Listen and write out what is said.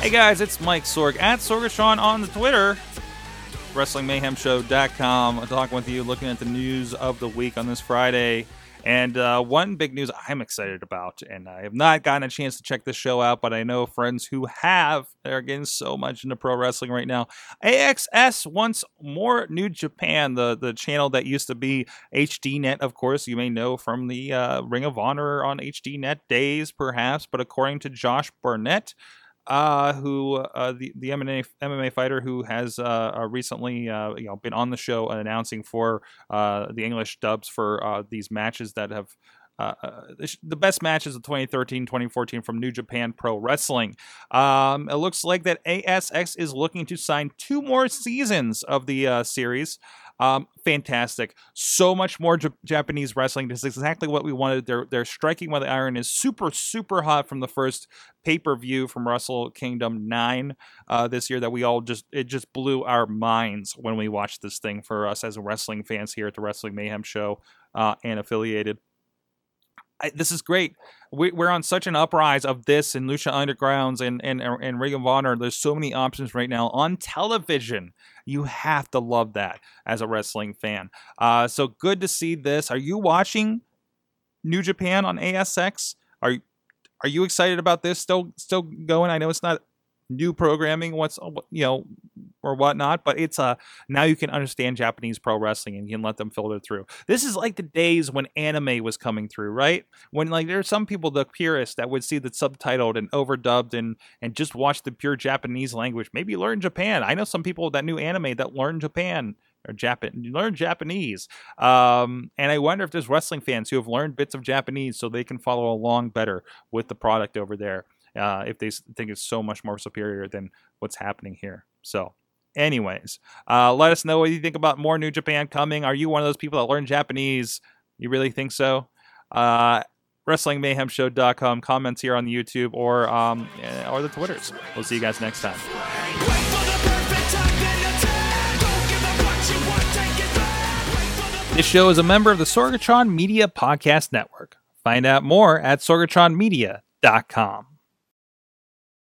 Hey guys, it's Mike Sorg at Sorgatron on the Twitter. WrestlingMayhemShow.com. Talking with you, looking at the news of the week on this Friday. And uh, one big news I'm excited about, and I have not gotten a chance to check this show out, but I know friends who have. They're getting so much into pro wrestling right now. AXS wants more New Japan, the, the channel that used to be HDNet, of course, you may know from the uh, Ring of Honor on HDNet days, perhaps. But according to Josh Barnett, uh, who uh, the the MMA MMA fighter who has uh, uh, recently uh, you know been on the show announcing for uh, the English dubs for these matches that have. The best matches of 2013 2014 from New Japan Pro Wrestling. Um, it looks like that ASX is looking to sign two more seasons of the series. Um, fantastic. So much more J- Japanese wrestling. This is exactly what we wanted. They're they're striking while the iron is super super hot from the first pay per view from Wrestle Kingdom nine uh, this year that we all just it just blew our minds when we watched this thing for us as wrestling fans here at the Wrestling Mayhem Show uh, and affiliated. I, this is great. We, we're on such an uprise of this and Lucha Undergrounds and, and and Ring of Honor. There's so many options right now on television. You have to love that as a wrestling fan. Uh, so good to see this. Are you watching New Japan on ASX? Are are you excited about this? Still still going? I know it's not new programming. What's you know or whatnot, but it's a now you can understand Japanese pro wrestling and you can let them filter through. This is like the days when anime was coming through, right? When like there are some people, the purists, that would see the subtitled and overdubbed and and just watch the pure Japanese language. Maybe learn Japan. I know some people that knew anime that learned Japan or Japan learn Japanese. Um, and I wonder if there's wrestling fans who have learned bits of Japanese so they can follow along better with the product over there. Uh, if they think it's so much more superior than what's happening here. So, anyways, uh, let us know what you think about more New Japan coming. Are you one of those people that learn Japanese? You really think so? Uh, WrestlingMayhemShow.com. Comments here on the YouTube or um, eh, or the Twitters. We'll see you guys next time. This show is a member of the Sorgatron Media Podcast Network. Find out more at sorgatronmedia.com.